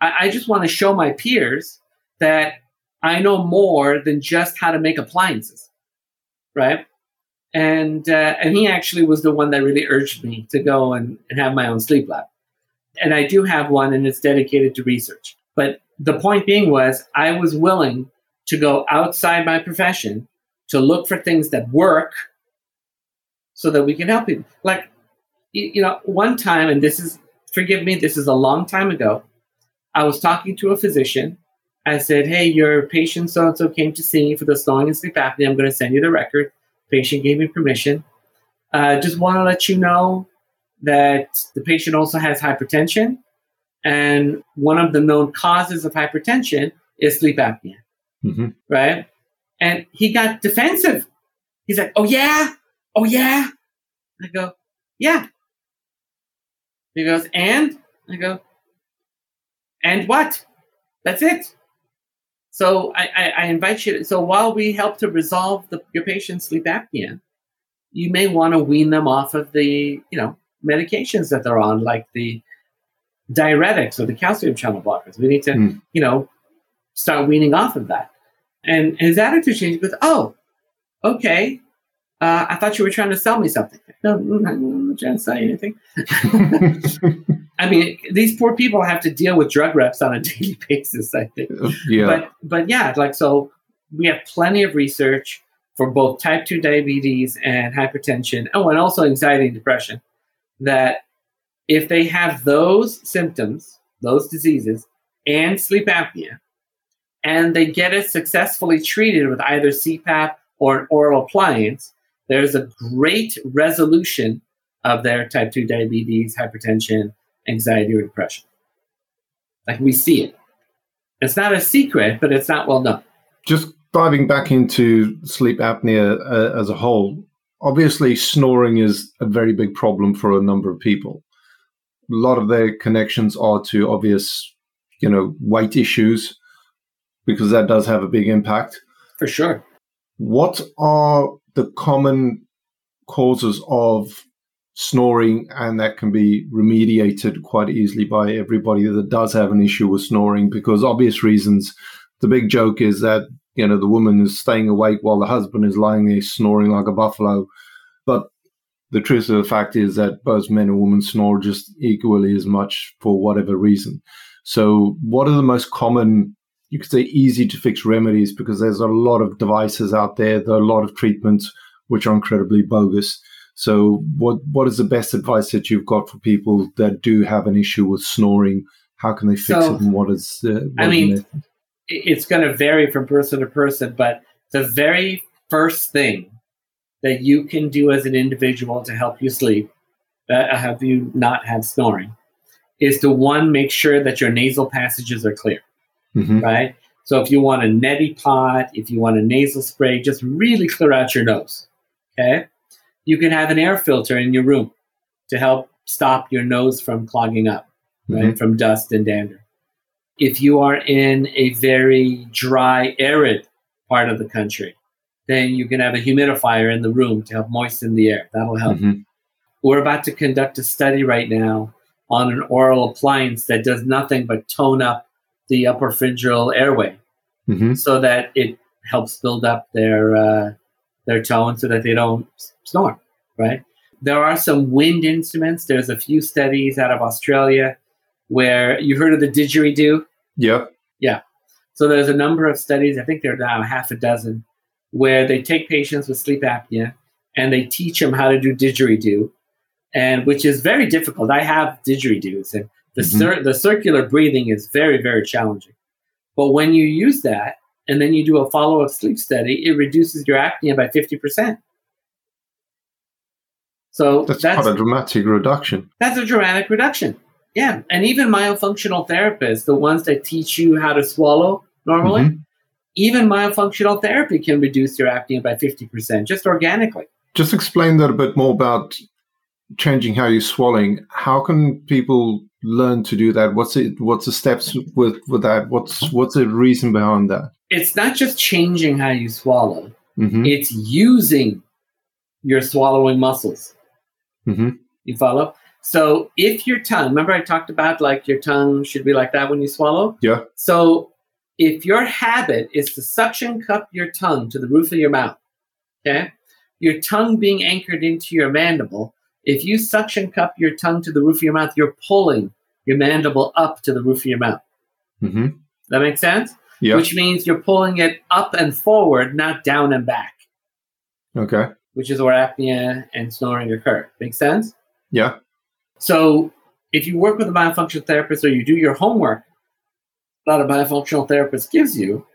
I just want to show my peers that I know more than just how to make appliances. Right and uh, and he actually was the one that really urged me to go and, and have my own sleep lab. And i do have one and it's dedicated to research. But the point being was i was willing to go outside my profession to look for things that work so that we can help people. Like you know one time and this is forgive me this is a long time ago i was talking to a physician. I said hey your patient so and so came to see me for the snoring and sleep apnea. I'm going to send you the record patient gave me permission. Uh, just want to let you know that the patient also has hypertension, and one of the known causes of hypertension is sleep apnea. Mm-hmm. Right? And he got defensive. He's like, "Oh yeah, oh yeah." I go, "Yeah." He goes, "And?" I go, "And what?" That's it. So I, I, I, invite you. To, so while we help to resolve the, your patient's sleep apnea, you may want to wean them off of the you know medications that they're on, like the diuretics or the calcium channel blockers. We need to mm. you know start weaning off of that. And his attitude changed. He goes, "Oh, okay. Uh, I thought you were trying to sell me something. No, I'm not trying to sell you anything. I mean, these poor people have to deal with drug reps on a daily basis. I think. Uh, yeah. But but yeah, like so, we have plenty of research for both type two diabetes and hypertension. Oh, and also anxiety and depression. That if they have those symptoms, those diseases, and sleep apnea, and they get it successfully treated with either CPAP or an oral appliance, there's a great resolution of their type 2 diabetes, hypertension, anxiety, or depression. Like we see it. It's not a secret, but it's not well known. Just diving back into sleep apnea uh, as a whole, obviously snoring is a very big problem for a number of people. A lot of their connections are to obvious, you know, weight issues because that does have a big impact. For sure. What are the common causes of snoring and that can be remediated quite easily by everybody that does have an issue with snoring because obvious reasons the big joke is that you know the woman is staying awake while the husband is lying there snoring like a buffalo but the truth of the fact is that both men and women snore just equally as much for whatever reason so what are the most common you could say easy to fix remedies because there's a lot of devices out there. There are a lot of treatments which are incredibly bogus. So, what what is the best advice that you've got for people that do have an issue with snoring? How can they fix so, it, and what is? Uh, what I mean, it's going to vary from person to person, but the very first thing that you can do as an individual to help you sleep, uh, help you not have snoring, is to one make sure that your nasal passages are clear, mm-hmm. right? So if you want a neti pot, if you want a nasal spray, just really clear out your nose. Okay, you can have an air filter in your room to help stop your nose from clogging up, right, mm-hmm. from dust and dander. If you are in a very dry, arid part of the country, then you can have a humidifier in the room to help moisten the air. That'll help. Mm-hmm. We're about to conduct a study right now on an oral appliance that does nothing but tone up the upper pharyngeal airway mm-hmm. so that it helps build up their uh, their tone so that they don't snore, right? There are some wind instruments. There's a few studies out of Australia where you heard of the didgeridoo. Yeah. Yeah. So there's a number of studies, I think there are now half a dozen, where they take patients with sleep apnea and they teach them how to do didgeridoo, and which is very difficult. I have didgeridoos, and the, mm-hmm. cir- the circular breathing is very, very challenging. But when you use that and then you do a follow up sleep study, it reduces your apnea by 50%. So that's, that's quite a dramatic reduction. That's a dramatic reduction. Yeah. And even myofunctional therapists, the ones that teach you how to swallow normally, mm-hmm. even myofunctional therapy can reduce your apnea by 50% just organically. Just explain that a bit more about changing how you're swallowing. How can people learn to do that? What's it? What's the steps with with that? What's what's the reason behind that? It's not just changing how you swallow. Mm-hmm. It's using your swallowing muscles. Mm-hmm. You follow? So if your tongue, remember I talked about like your tongue should be like that when you swallow? Yeah. So if your habit is to suction cup your tongue to the roof of your mouth, okay, your tongue being anchored into your mandible, if you suction cup your tongue to the roof of your mouth, you're pulling your mandible up to the roof of your mouth. Mm-hmm. That makes sense? Which means you're pulling it up and forward, not down and back. Okay. Which is where apnea and snoring occur. Make sense? Yeah. So if you work with a myofunctional therapist or you do your homework that a myofunctional therapist gives you,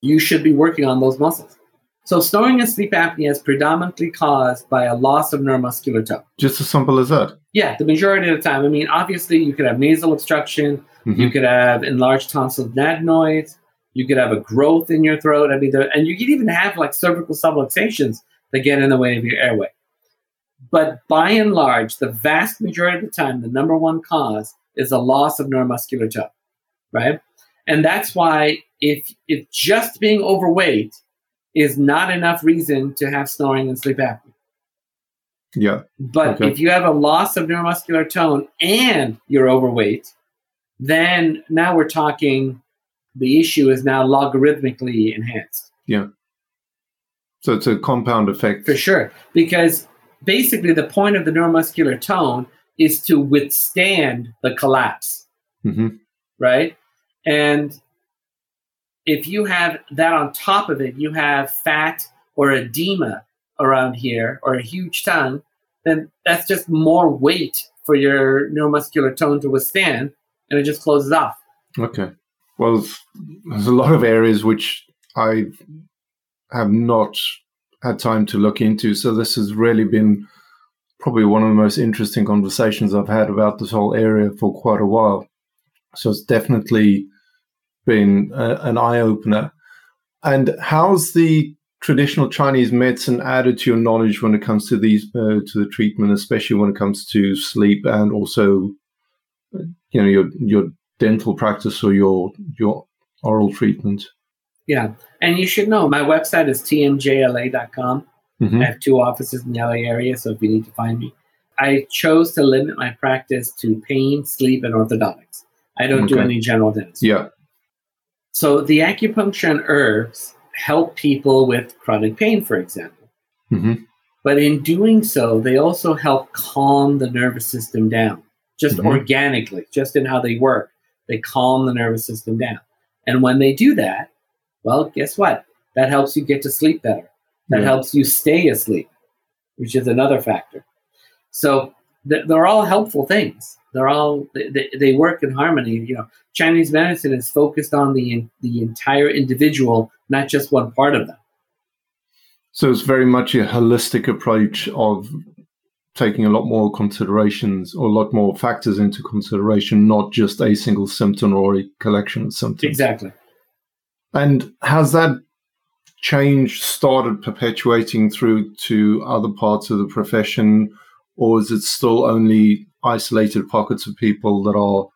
you should be working on those muscles. So snoring and sleep apnea is predominantly caused by a loss of neuromuscular tone. Just as simple as that. Yeah, the majority of the time. I mean, obviously, you could have nasal obstruction, mm-hmm. you could have enlarged tonsil adenoids, you could have a growth in your throat. I mean, there, and you could even have like cervical subluxations that get in the way of your airway. But by and large, the vast majority of the time, the number one cause is a loss of neuromuscular tone, right? And that's why if if just being overweight is not enough reason to have snoring and sleep apnea. Yeah. But okay. if you have a loss of neuromuscular tone and you're overweight, then now we're talking the issue is now logarithmically enhanced. Yeah. So it's a compound effect. For sure. Because basically the point of the neuromuscular tone is to withstand the collapse. Mm-hmm. Right? And if you have that on top of it, you have fat or edema around here or a huge tongue, then that's just more weight for your neuromuscular tone to withstand and it just closes off. Okay. Well, there's a lot of areas which I have not had time to look into. So this has really been probably one of the most interesting conversations I've had about this whole area for quite a while. So it's definitely been a, an eye opener. And how's the traditional Chinese medicine added to your knowledge when it comes to these uh, to the treatment, especially when it comes to sleep and also, you know, your your dental practice or your your oral treatment? Yeah, and you should know my website is tmjla.com. Mm-hmm. I have two offices in the LA area, so if you need to find me, I chose to limit my practice to pain, sleep, and orthodontics. I don't okay. do any general dentistry. Yeah. So the acupuncture and herbs help people with chronic pain, for example. Mm-hmm. But in doing so, they also help calm the nervous system down, just mm-hmm. organically, just in how they work. They calm the nervous system down. And when they do that, well, guess what? That helps you get to sleep better. That yeah. helps you stay asleep, which is another factor. So th- they're all helpful things. They're all they, they work in harmony. You know, Chinese medicine is focused on the the entire individual, not just one part of them. So it's very much a holistic approach of taking a lot more considerations or a lot more factors into consideration, not just a single symptom or a collection of symptoms. Exactly. And has that change started perpetuating through to other parts of the profession, or is it still only isolated pockets of people that are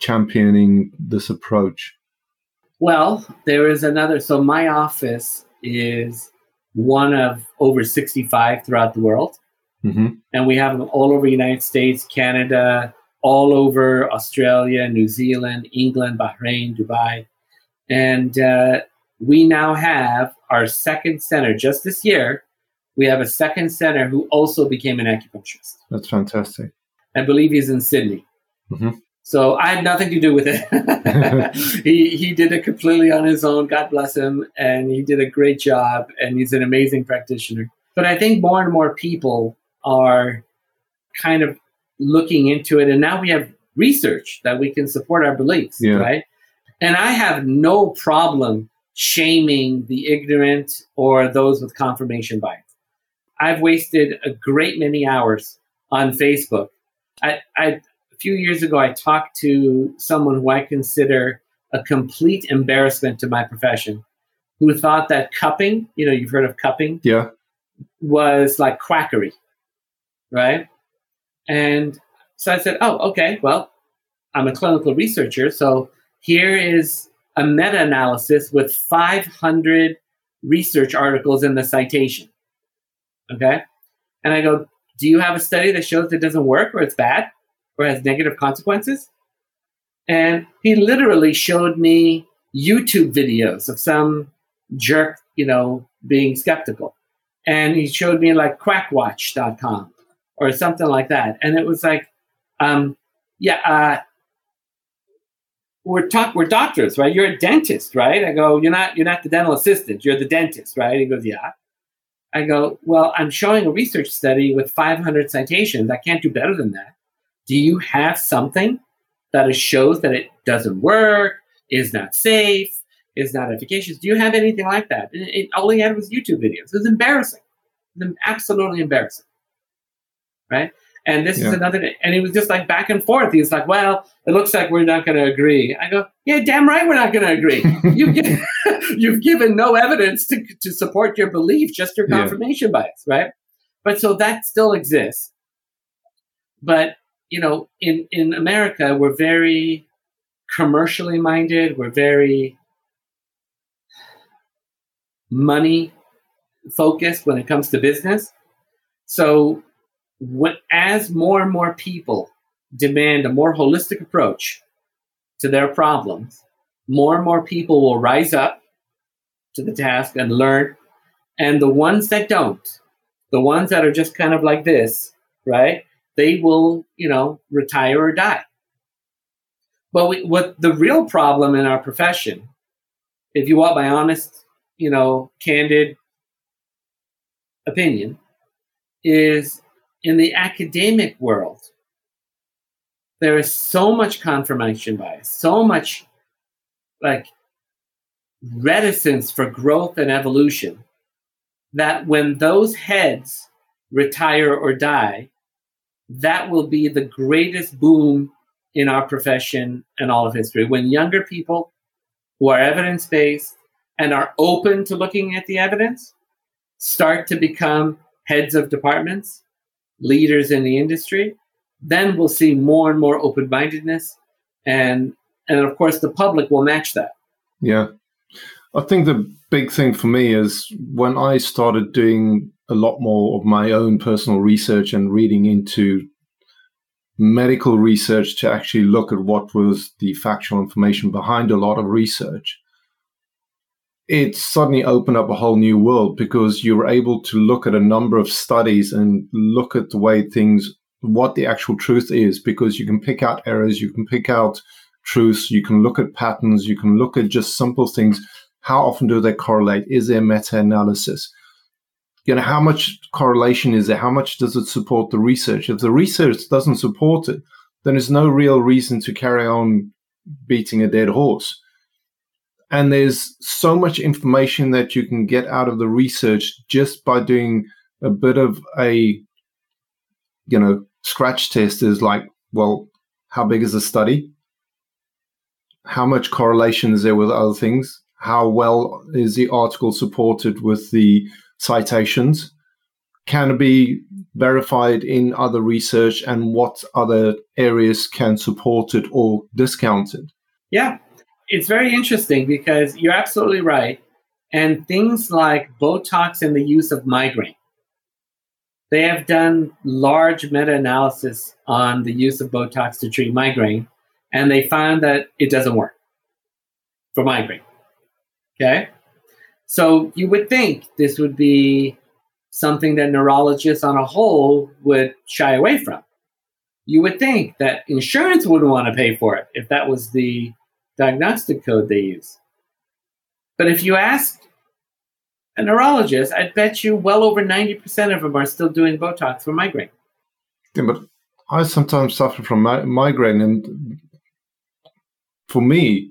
championing this approach? Well, there is another. So, my office is one of over 65 throughout the world. Mm-hmm. And we have them all over the United States, Canada, all over Australia, New Zealand, England, Bahrain, Dubai. And uh, we now have our second center just this year. We have a second center who also became an acupuncturist. That's fantastic. I believe he's in Sydney. Mm-hmm. So I had nothing to do with it. he he did it completely on his own. God bless him, and he did a great job. And he's an amazing practitioner. But I think more and more people are kind of looking into it, and now we have research that we can support our beliefs, yeah. right? And I have no problem shaming the ignorant or those with confirmation bias. I've wasted a great many hours on Facebook. I, I a few years ago, I talked to someone who I consider a complete embarrassment to my profession, who thought that cupping, you know, you've heard of cupping, yeah, was like quackery, right? And so I said, oh, okay, well, I'm a clinical researcher, so here is a meta analysis with 500 research articles in the citation. Okay. And I go, do you have a study that shows it doesn't work or it's bad or has negative consequences? And he literally showed me YouTube videos of some jerk, you know, being skeptical. And he showed me like quackwatch.com or something like that. And it was like, um, yeah, uh, we're talk we're doctors, right? You're a dentist, right? I go, you're not you're not the dental assistant, you're the dentist, right? He goes, yeah. I go, well, I'm showing a research study with 500 citations. I can't do better than that. Do you have something that shows that it doesn't work, is not safe, is not efficacious? Do you have anything like that? It, all he had was YouTube videos. It was embarrassing. It was absolutely embarrassing. Right? And this yeah. is another, and he was just like back and forth. He's like, well, it looks like we're not going to agree. I go, yeah, damn right we're not going to agree. you've, given, you've given no evidence to, to support your belief, just your confirmation yeah. bias, right? But so that still exists. But, you know, in, in America, we're very commercially minded. We're very money focused when it comes to business. So when, as more and more people demand a more holistic approach to their problems, more and more people will rise up to the task and learn. And the ones that don't, the ones that are just kind of like this, right? They will, you know, retire or die. But we, what the real problem in our profession, if you want my honest, you know, candid opinion, is in the academic world, there is so much confirmation bias, so much like reticence for growth and evolution that when those heads retire or die, that will be the greatest boom in our profession and all of history. When younger people who are evidence based and are open to looking at the evidence start to become heads of departments, leaders in the industry, then we'll see more and more open mindedness, and and of course the public will match that. Yeah, I think the big thing for me is when I started doing a lot more of my own personal research and reading into medical research to actually look at what was the factual information behind a lot of research it suddenly opened up a whole new world because you were able to look at a number of studies and look at the way things, what the actual truth is, because you can pick out errors, you can pick out truths, you can look at patterns, you can look at just simple things. How often do they correlate? Is there meta analysis? You know, how much correlation is there? How much does it support the research? If the research doesn't support it, then there's no real reason to carry on beating a dead horse. And there's so much information that you can get out of the research just by doing a bit of a, you know, scratch test is like, well, how big is the study? How much correlation is there with other things? How well is the article supported with the citations? Can it be verified in other research and what other areas can support it or discount it? Yeah, it's very interesting because you're absolutely right. And things like Botox and the use of migraine. They have done large meta analysis on the use of Botox to treat migraine, and they found that it doesn't work for migraine. Okay? So you would think this would be something that neurologists on a whole would shy away from. You would think that insurance wouldn't want to pay for it if that was the diagnostic code they use. But if you ask a neurologist, I'd bet you well over 90% of them are still doing Botox for migraine. Yeah, but I sometimes suffer from mi- migraine, and for me,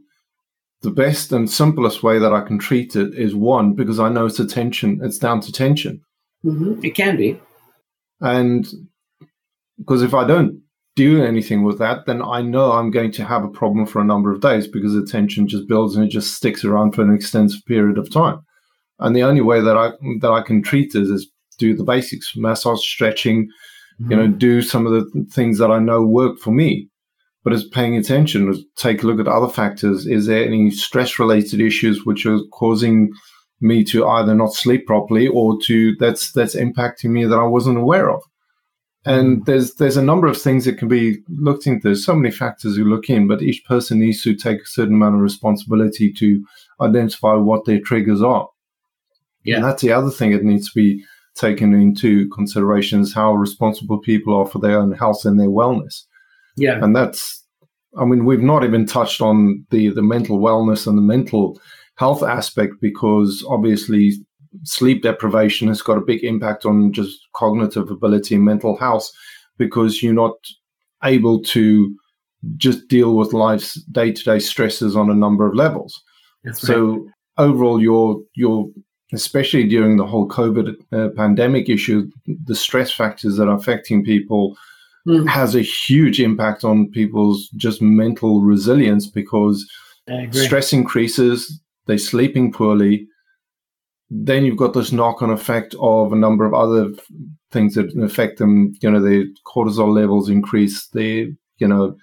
the best and simplest way that I can treat it is one, because I know it's a tension, it's down to tension. Mm-hmm. It can be. And because if I don't do anything with that, then I know I'm going to have a problem for a number of days because the tension just builds and it just sticks around for an extensive period of time. And the only way that I that I can treat it is do the basics, massage, stretching, mm-hmm. you know, do some of the things that I know work for me. But it's paying attention, take a look at other factors. Is there any stress related issues which are causing me to either not sleep properly or to that's that's impacting me that I wasn't aware of? And mm-hmm. there's there's a number of things that can be looked into. There's so many factors you look in, but each person needs to take a certain amount of responsibility to identify what their triggers are. Yeah. And that's the other thing that needs to be taken into consideration is how responsible people are for their own health and their wellness. Yeah. And that's I mean, we've not even touched on the the mental wellness and the mental health aspect because obviously sleep deprivation has got a big impact on just cognitive ability and mental health because you're not able to just deal with life's day-to-day stresses on a number of levels. So overall, your your especially during the whole COVID uh, pandemic issue, the stress factors that are affecting people mm. has a huge impact on people's just mental resilience because stress increases, they're sleeping poorly, then you've got this knock-on effect of a number of other things that affect them. You know, their cortisol levels increase, their you know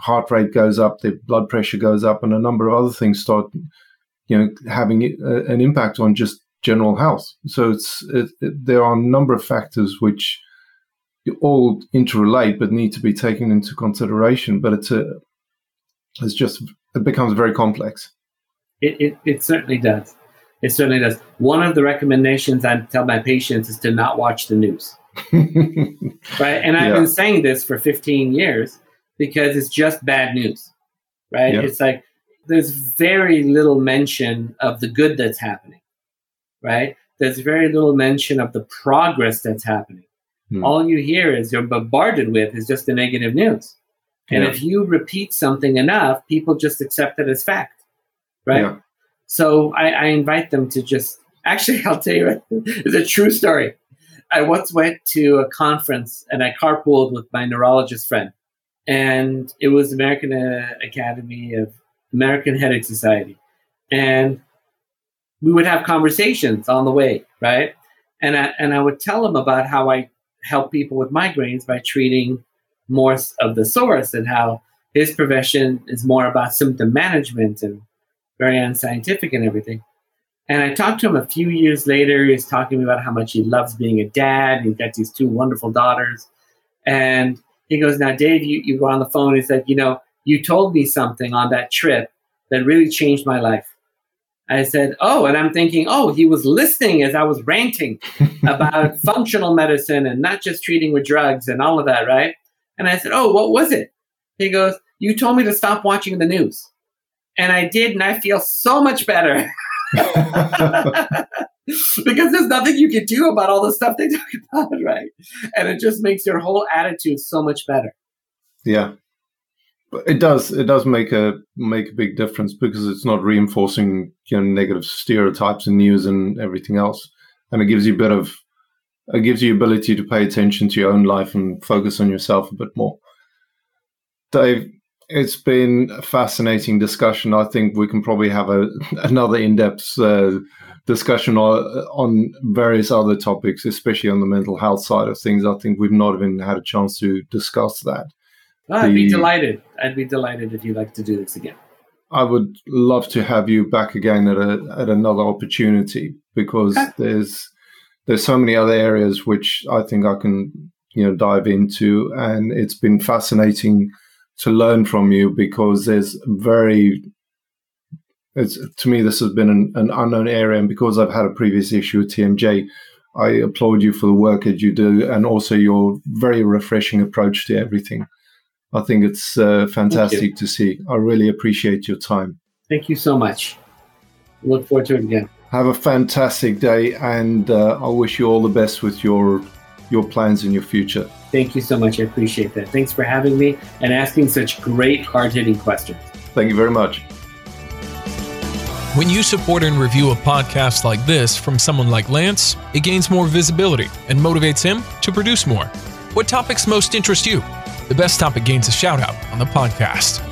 heart rate goes up, their blood pressure goes up, and a number of other things start you know having a, an impact on just general health. So it's it, it, there are a number of factors which all interrelate but need to be taken into consideration. But it's a it's just it becomes very complex. It, it, it certainly does. It certainly does. One of the recommendations I tell my patients is to not watch the news. right. And I've yeah. been saying this for 15 years because it's just bad news. Right. Yeah. It's like there's very little mention of the good that's happening. Right. There's very little mention of the progress that's happening. Hmm. All you hear is you're bombarded with is just the negative news. And yeah. if you repeat something enough, people just accept it as fact. Right. So I, I invite them to just actually, I'll tell you, it's a true story. I once went to a conference and I carpooled with my neurologist friend, and it was American uh, Academy of American Headache Society, and we would have conversations on the way, right? And I and I would tell him about how I help people with migraines by treating more of the source and how his profession is more about symptom management and very unscientific and everything. And I talked to him a few years later. He was talking about how much he loves being a dad. He's got these two wonderful daughters. And he goes, Now, Dave, you, you go on the phone. He said, You know, you told me something on that trip that really changed my life. I said, Oh, and I'm thinking, Oh, he was listening as I was ranting about functional medicine and not just treating with drugs and all of that, right? And I said, Oh, what was it? He goes, You told me to stop watching the news. And I did, and I feel so much better. because there's nothing you can do about all the stuff they talk about, right? And it just makes your whole attitude so much better. Yeah. It does. It does make a make a big difference because it's not reinforcing you know negative stereotypes and news and everything else, and it gives you a bit of it gives you ability to pay attention to your own life and focus on yourself a bit more. Dave, it's been a fascinating discussion. I think we can probably have a, another in-depth uh, discussion on, on various other topics, especially on the mental health side of things. I think we've not even had a chance to discuss that. Oh, I'd be delighted. I'd be delighted if you'd like to do this again. I would love to have you back again at a at another opportunity because okay. there's there's so many other areas which I think I can you know dive into, and it's been fascinating to learn from you because there's very it's to me this has been an, an unknown area, and because I've had a previous issue with TMJ, I applaud you for the work that you do and also your very refreshing approach to everything. I think it's uh, fantastic to see. I really appreciate your time. Thank you so much. Look forward to it again. Have a fantastic day, and uh, I wish you all the best with your your plans in your future. Thank you so much. I appreciate that. Thanks for having me and asking such great, hard hitting questions. Thank you very much. When you support and review a podcast like this from someone like Lance, it gains more visibility and motivates him to produce more. What topics most interest you? The best topic gains a shout out on the podcast.